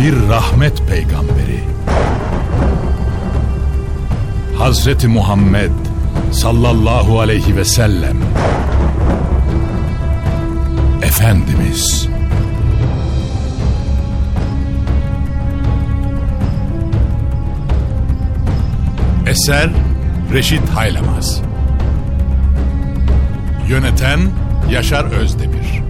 Bir rahmet peygamberi. Hazreti Muhammed sallallahu aleyhi ve sellem. Efendimiz. Eser Reşit Haylamaz Yöneten Yaşar Özdemir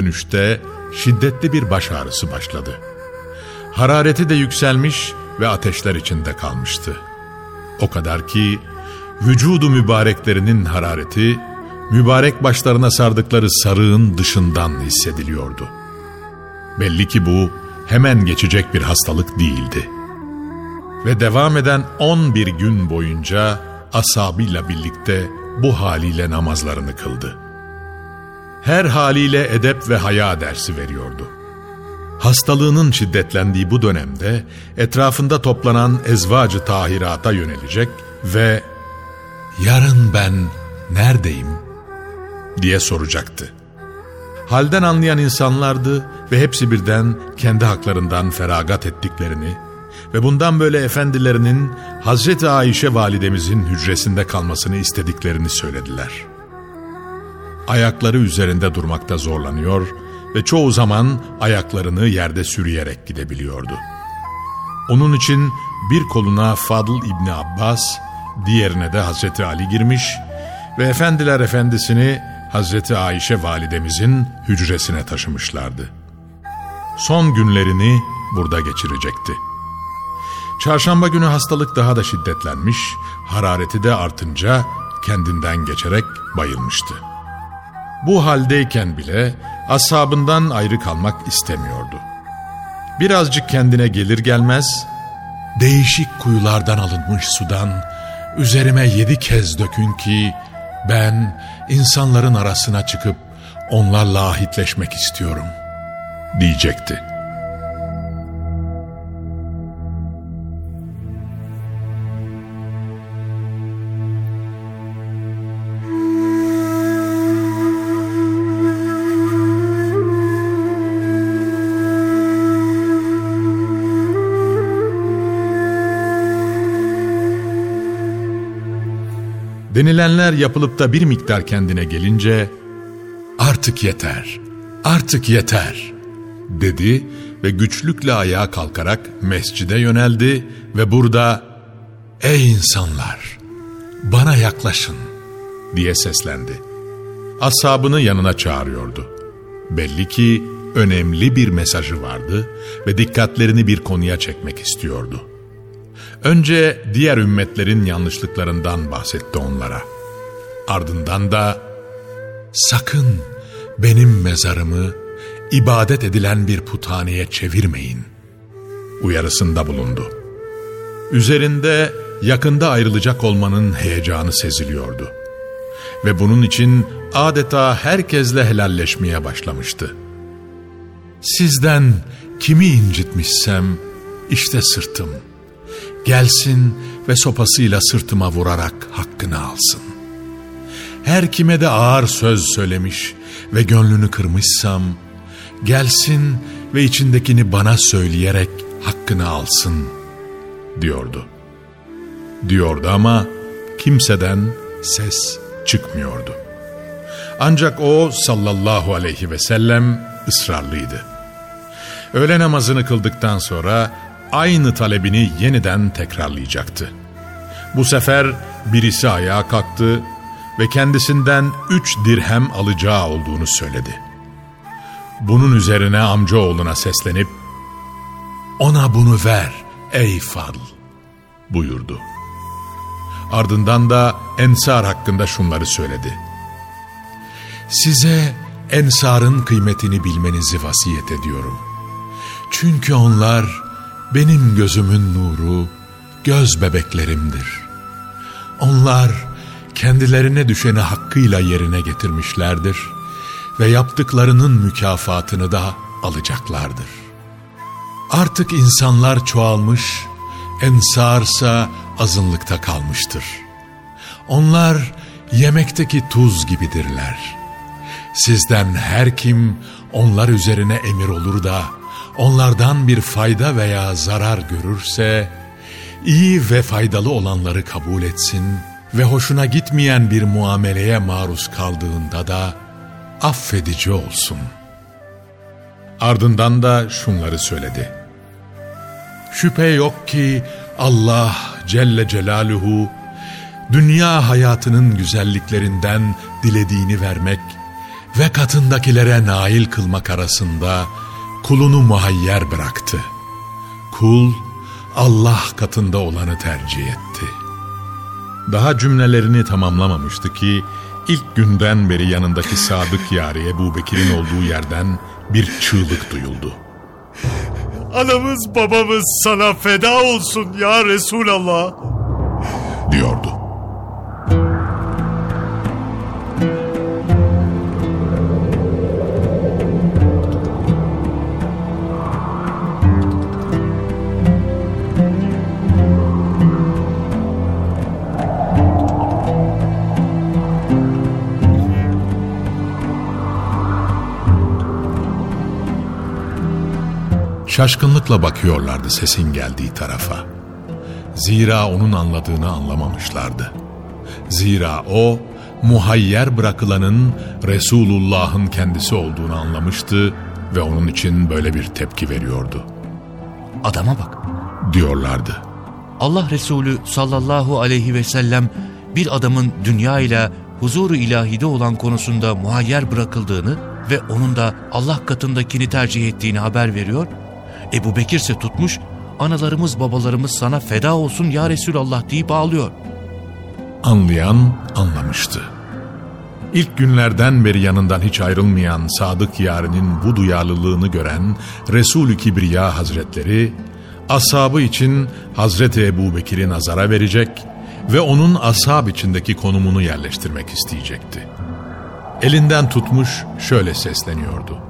Dönüşte şiddetli bir baş ağrısı başladı. Harareti de yükselmiş ve ateşler içinde kalmıştı. O kadar ki vücudu mübareklerinin harareti mübarek başlarına sardıkları sarığın dışından hissediliyordu. Belli ki bu hemen geçecek bir hastalık değildi. Ve devam eden 11 gün boyunca asabıyla birlikte bu haliyle namazlarını kıldı. Her haliyle edep ve haya dersi veriyordu. Hastalığının şiddetlendiği bu dönemde etrafında toplanan ezvacı tahirata yönelecek ve yarın ben neredeyim diye soracaktı. Halden anlayan insanlardı ve hepsi birden kendi haklarından feragat ettiklerini ve bundan böyle efendilerinin Hazreti Ayşe validemizin hücresinde kalmasını istediklerini söylediler. Ayakları üzerinde durmakta zorlanıyor ve çoğu zaman ayaklarını yerde sürüyerek gidebiliyordu. Onun için bir koluna Fadıl İbni Abbas, diğerine de Hazreti Ali girmiş ve efendiler efendisini Hazreti Ayşe validemizin hücresine taşımışlardı. Son günlerini burada geçirecekti. Çarşamba günü hastalık daha da şiddetlenmiş, harareti de artınca kendinden geçerek bayılmıştı. Bu haldeyken bile ashabından ayrı kalmak istemiyordu. Birazcık kendine gelir gelmez, değişik kuyulardan alınmış sudan üzerime yedi kez dökün ki ben insanların arasına çıkıp onlarla ahitleşmek istiyorum diyecekti. Denilenler yapılıp da bir miktar kendine gelince artık yeter, artık yeter dedi ve güçlükle ayağa kalkarak mescide yöneldi ve burada ey insanlar bana yaklaşın diye seslendi. Ashabını yanına çağırıyordu. Belli ki önemli bir mesajı vardı ve dikkatlerini bir konuya çekmek istiyordu. Önce diğer ümmetlerin yanlışlıklarından bahsetti onlara. Ardından da sakın benim mezarımı ibadet edilen bir puthaneye çevirmeyin uyarısında bulundu. Üzerinde yakında ayrılacak olmanın heyecanı seziliyordu. Ve bunun için adeta herkesle helalleşmeye başlamıştı. Sizden kimi incitmişsem işte sırtım.'' Gelsin ve sopasıyla sırtıma vurarak hakkını alsın. Her kime de ağır söz söylemiş ve gönlünü kırmışsam, gelsin ve içindekini bana söyleyerek hakkını alsın diyordu. Diyordu ama kimseden ses çıkmıyordu. Ancak o sallallahu aleyhi ve sellem ısrarlıydı. Öğle namazını kıldıktan sonra aynı talebini yeniden tekrarlayacaktı. Bu sefer birisi ayağa kalktı ve kendisinden üç dirhem alacağı olduğunu söyledi. Bunun üzerine amcaoğluna seslenip, ''Ona bunu ver ey Fadl.'' buyurdu. Ardından da Ensar hakkında şunları söyledi. Size Ensar'ın kıymetini bilmenizi vasiyet ediyorum. Çünkü onlar benim gözümün nuru, göz bebeklerimdir. Onlar kendilerine düşeni hakkıyla yerine getirmişlerdir ve yaptıklarının mükafatını da alacaklardır. Artık insanlar çoğalmış, ensarsa azınlıkta kalmıştır. Onlar yemekteki tuz gibidirler. Sizden her kim onlar üzerine emir olur da onlardan bir fayda veya zarar görürse iyi ve faydalı olanları kabul etsin ve hoşuna gitmeyen bir muameleye maruz kaldığında da affedici olsun. Ardından da şunları söyledi. Şüphe yok ki Allah Celle Celaluhu dünya hayatının güzelliklerinden dilediğini vermek ve katındakilere nail kılmak arasında kulunu muhayyer bıraktı. Kul Allah katında olanı tercih etti. Daha cümlelerini tamamlamamıştı ki ilk günden beri yanındaki sadık yari Ebu Bekir'in olduğu yerden bir çığlık duyuldu. Anamız babamız sana feda olsun ya Resulallah. Diyordu. Şaşkınlıkla bakıyorlardı sesin geldiği tarafa. Zira onun anladığını anlamamışlardı. Zira o muhayyer bırakılanın Resulullah'ın kendisi olduğunu anlamıştı ve onun için böyle bir tepki veriyordu. Adama bak. Diyorlardı. Allah Resulü sallallahu aleyhi ve sellem bir adamın dünya ile huzuru ilahide olan konusunda muhayyer bırakıldığını ve onun da Allah katındakini tercih ettiğini haber veriyor Ebu Bekir ise tutmuş, analarımız babalarımız sana feda olsun ya Resulallah deyip ağlıyor. Anlayan anlamıştı. İlk günlerden beri yanından hiç ayrılmayan sadık yarinin bu duyarlılığını gören Resul-i Kibriya Hazretleri, ashabı için Hazreti Ebu Bekir'i nazara verecek ve onun ashab içindeki konumunu yerleştirmek isteyecekti. Elinden tutmuş şöyle sesleniyordu.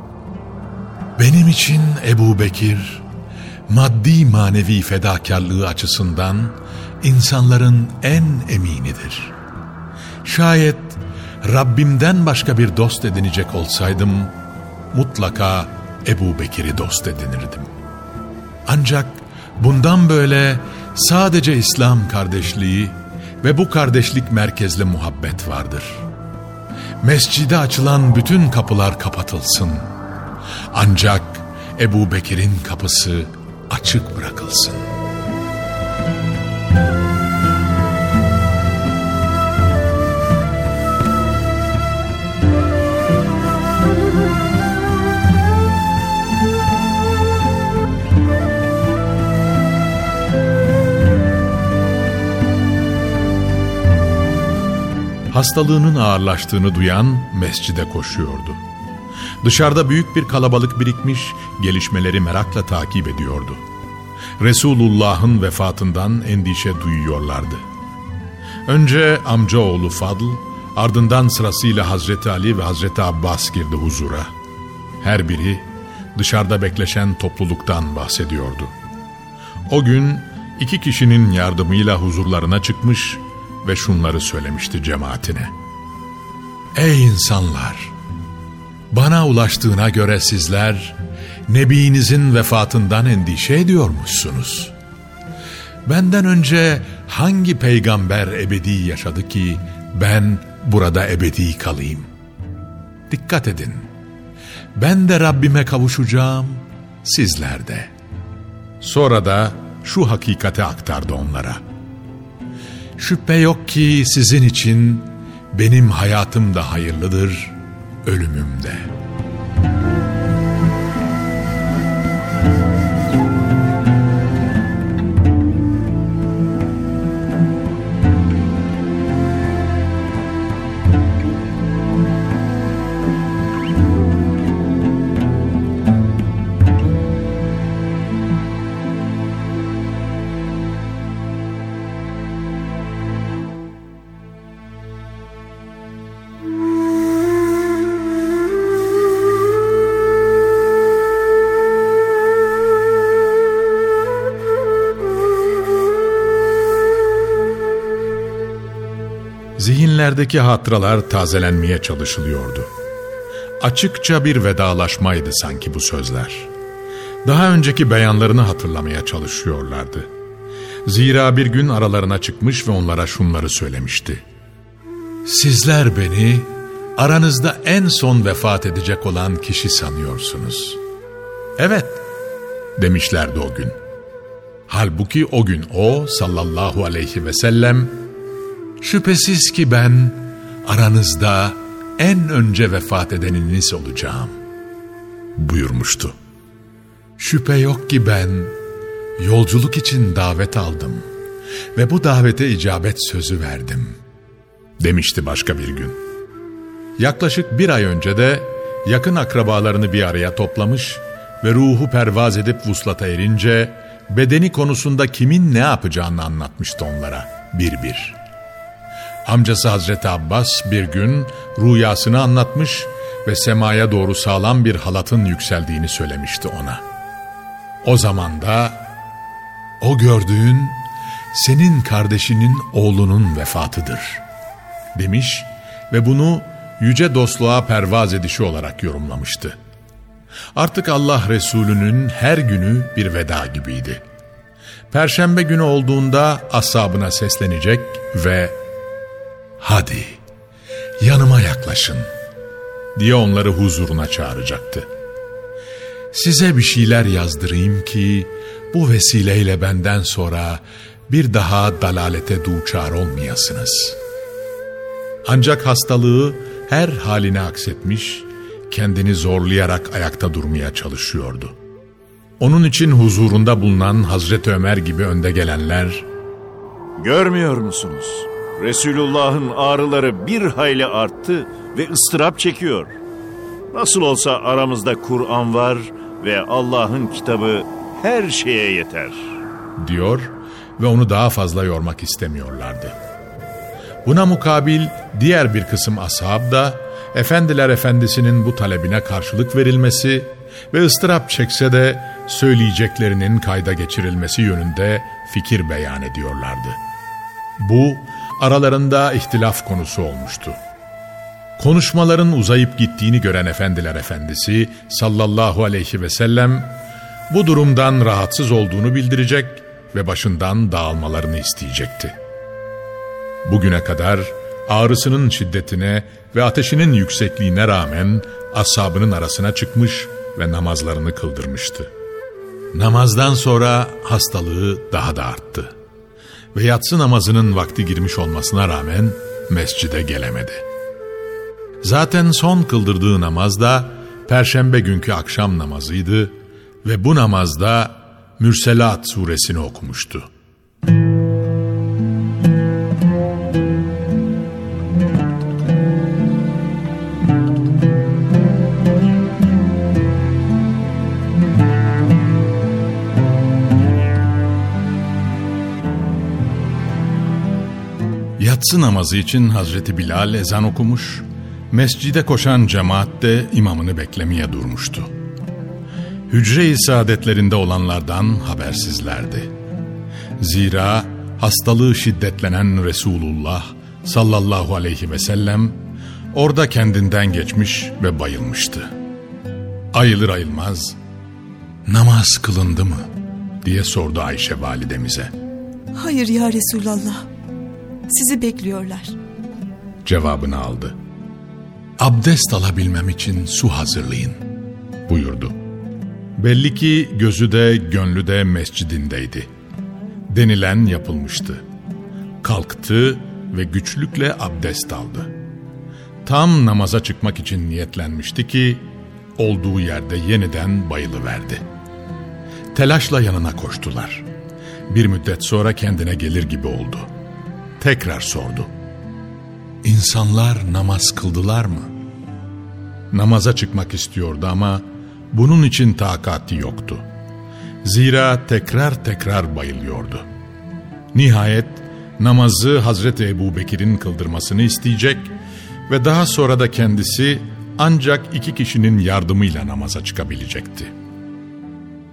Benim için Ebu Bekir, maddi manevi fedakarlığı açısından insanların en eminidir. Şayet Rabbimden başka bir dost edinecek olsaydım, mutlaka Ebu Bekir'i dost edinirdim. Ancak bundan böyle sadece İslam kardeşliği ve bu kardeşlik merkezli muhabbet vardır. Mescide açılan bütün kapılar kapatılsın.'' Ancak Ebu Bekir'in kapısı açık bırakılsın. Hastalığının ağırlaştığını duyan mescide koşuyordu. Dışarıda büyük bir kalabalık birikmiş, gelişmeleri merakla takip ediyordu. Resulullah'ın vefatından endişe duyuyorlardı. Önce amcaoğlu Fadl, ardından sırasıyla Hazreti Ali ve Hazreti Abbas girdi huzura. Her biri dışarıda bekleşen topluluktan bahsediyordu. O gün iki kişinin yardımıyla huzurlarına çıkmış ve şunları söylemişti cemaatine. Ey insanlar! Bana ulaştığına göre sizler Nebinizin vefatından endişe ediyormuşsunuz. Benden önce hangi peygamber ebedi yaşadı ki ben burada ebedi kalayım? Dikkat edin. Ben de Rabbime kavuşacağım, sizler de. Sonra da şu hakikate aktardı onlara. Şüphe yok ki sizin için benim hayatım da hayırlıdır, ölümüm de. Zihinlerdeki hatıralar tazelenmeye çalışılıyordu. Açıkça bir vedalaşmaydı sanki bu sözler. Daha önceki beyanlarını hatırlamaya çalışıyorlardı. Zira bir gün aralarına çıkmış ve onlara şunları söylemişti. Sizler beni aranızda en son vefat edecek olan kişi sanıyorsunuz. Evet, demişlerdi o gün. Halbuki o gün o sallallahu aleyhi ve sellem Şüphesiz ki ben aranızda en önce vefat edeniniz olacağım buyurmuştu. Şüphe yok ki ben yolculuk için davet aldım ve bu davete icabet sözü verdim demişti başka bir gün. Yaklaşık bir ay önce de yakın akrabalarını bir araya toplamış ve ruhu pervaz edip vuslata erince bedeni konusunda kimin ne yapacağını anlatmıştı onlara bir bir. Amcası Hazreti Abbas bir gün rüyasını anlatmış ve semaya doğru sağlam bir halatın yükseldiğini söylemişti ona. O zaman da o gördüğün senin kardeşinin oğlunun vefatıdır demiş ve bunu yüce dostluğa pervaz edişi olarak yorumlamıştı. Artık Allah Resulü'nün her günü bir veda gibiydi. Perşembe günü olduğunda ashabına seslenecek ve hadi yanıma yaklaşın diye onları huzuruna çağıracaktı. Size bir şeyler yazdırayım ki bu vesileyle benden sonra bir daha dalalete duçar olmayasınız. Ancak hastalığı her haline aksetmiş, kendini zorlayarak ayakta durmaya çalışıyordu. Onun için huzurunda bulunan Hazreti Ömer gibi önde gelenler, Görmüyor musunuz? Resulullah'ın ağrıları bir hayli arttı ve ıstırap çekiyor. Nasıl olsa aramızda Kur'an var ve Allah'ın kitabı her şeye yeter. diyor ve onu daha fazla yormak istemiyorlardı. Buna mukabil diğer bir kısım ashab da Efendiler Efendisi'nin bu talebine karşılık verilmesi ve ıstırap çekse de söyleyeceklerinin kayda geçirilmesi yönünde fikir beyan ediyorlardı. Bu aralarında ihtilaf konusu olmuştu. Konuşmaların uzayıp gittiğini gören Efendiler Efendisi sallallahu aleyhi ve sellem bu durumdan rahatsız olduğunu bildirecek ve başından dağılmalarını isteyecekti. Bugüne kadar ağrısının şiddetine ve ateşinin yüksekliğine rağmen ashabının arasına çıkmış ve namazlarını kıldırmıştı. Namazdan sonra hastalığı daha da arttı. Ve yatsı namazının vakti girmiş olmasına rağmen mescide gelemedi. Zaten son kıldırdığı namaz da perşembe günkü akşam namazıydı ve bu namazda Mürselat suresini okumuştu. Yatsı namazı için Hazreti Bilal ezan okumuş, mescide koşan cemaat de imamını beklemeye durmuştu. Hücre-i saadetlerinde olanlardan habersizlerdi. Zira hastalığı şiddetlenen Resulullah sallallahu aleyhi ve sellem orada kendinden geçmiş ve bayılmıştı. Ayılır ayılmaz namaz kılındı mı diye sordu Ayşe validemize. Hayır ya Resulallah. Sizi bekliyorlar. Cevabını aldı. Abdest alabilmem için su hazırlayın buyurdu. Belli ki gözü de gönlü de mescidindeydi. Denilen yapılmıştı. Kalktı ve güçlükle abdest aldı. Tam namaza çıkmak için niyetlenmişti ki olduğu yerde yeniden bayılıverdi. Telaşla yanına koştular. Bir müddet sonra kendine gelir gibi oldu. Tekrar sordu. İnsanlar namaz kıldılar mı? Namaza çıkmak istiyordu ama bunun için takati yoktu. Zira tekrar tekrar bayılıyordu. Nihayet namazı Hazreti Ebu Bekir'in kıldırmasını isteyecek ve daha sonra da kendisi ancak iki kişinin yardımıyla namaza çıkabilecekti.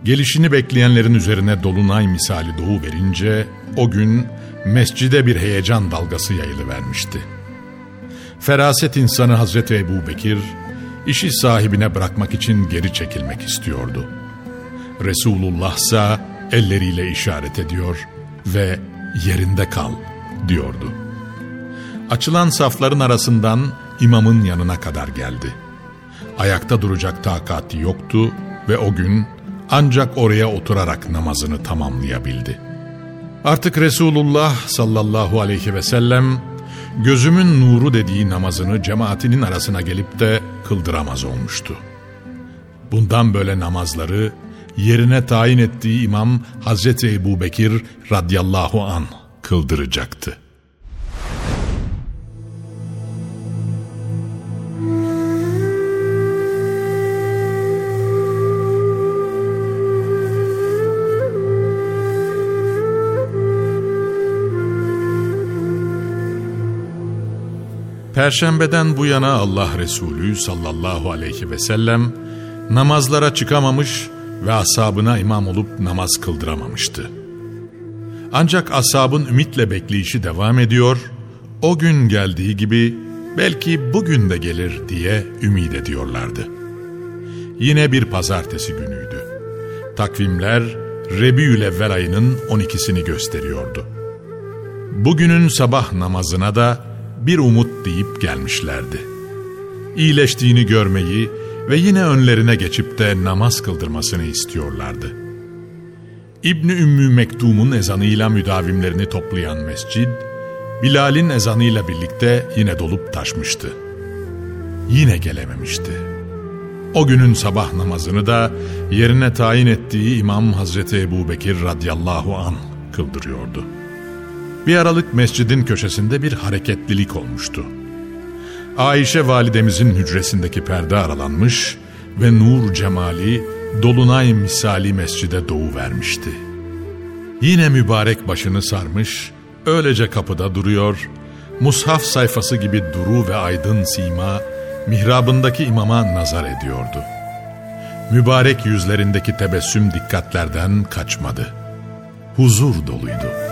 Gelişini bekleyenlerin üzerine dolunay misali doğu verince o gün mescide bir heyecan dalgası yayılıvermişti. Feraset insanı Hazreti Ebu Bekir, işi sahibine bırakmak için geri çekilmek istiyordu. Resulullah ise elleriyle işaret ediyor ve yerinde kal diyordu. Açılan safların arasından imamın yanına kadar geldi. Ayakta duracak takati yoktu ve o gün ancak oraya oturarak namazını tamamlayabildi. Artık Resulullah sallallahu aleyhi ve sellem gözümün nuru dediği namazını cemaatinin arasına gelip de kıldıramaz olmuştu. Bundan böyle namazları yerine tayin ettiği imam Hazreti Ebu Bekir radıyallahu an kıldıracaktı. Perşembeden bu yana Allah Resulü sallallahu aleyhi ve sellem namazlara çıkamamış ve asabına imam olup namaz kıldıramamıştı. Ancak asabın ümitle bekleyişi devam ediyor, o gün geldiği gibi belki bugün de gelir diye ümit ediyorlardı. Yine bir pazartesi günüydü. Takvimler Rebiül Evvel ayının 12'sini gösteriyordu. Bugünün sabah namazına da bir umut deyip gelmişlerdi. İyileştiğini görmeyi ve yine önlerine geçip de namaz kıldırmasını istiyorlardı. İbni Ümmü Mektum'un ezanıyla müdavimlerini toplayan mescid, Bilal'in ezanıyla birlikte yine dolup taşmıştı. Yine gelememişti. O günün sabah namazını da yerine tayin ettiği İmam Hazreti Ebu Bekir radıyallahu an kıldırıyordu. Bir aralık mescidin köşesinde bir hareketlilik olmuştu. Ayşe validemizin hücresindeki perde aralanmış ve nur cemali dolunay misali mescide doğu vermişti. Yine mübarek başını sarmış, öylece kapıda duruyor, mushaf sayfası gibi duru ve aydın sima, mihrabındaki imama nazar ediyordu. Mübarek yüzlerindeki tebessüm dikkatlerden kaçmadı. Huzur doluydu.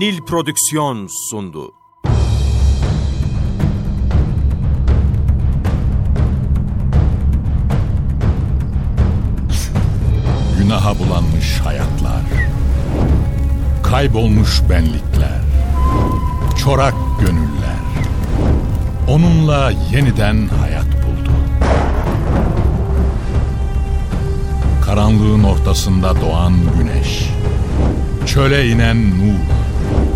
Nil Prodüksiyon sundu. Günaha bulanmış hayatlar, kaybolmuş benlikler, çorak gönüller, onunla yeniden hayat buldu. Karanlığın ortasında doğan güneş, çöle inen nur,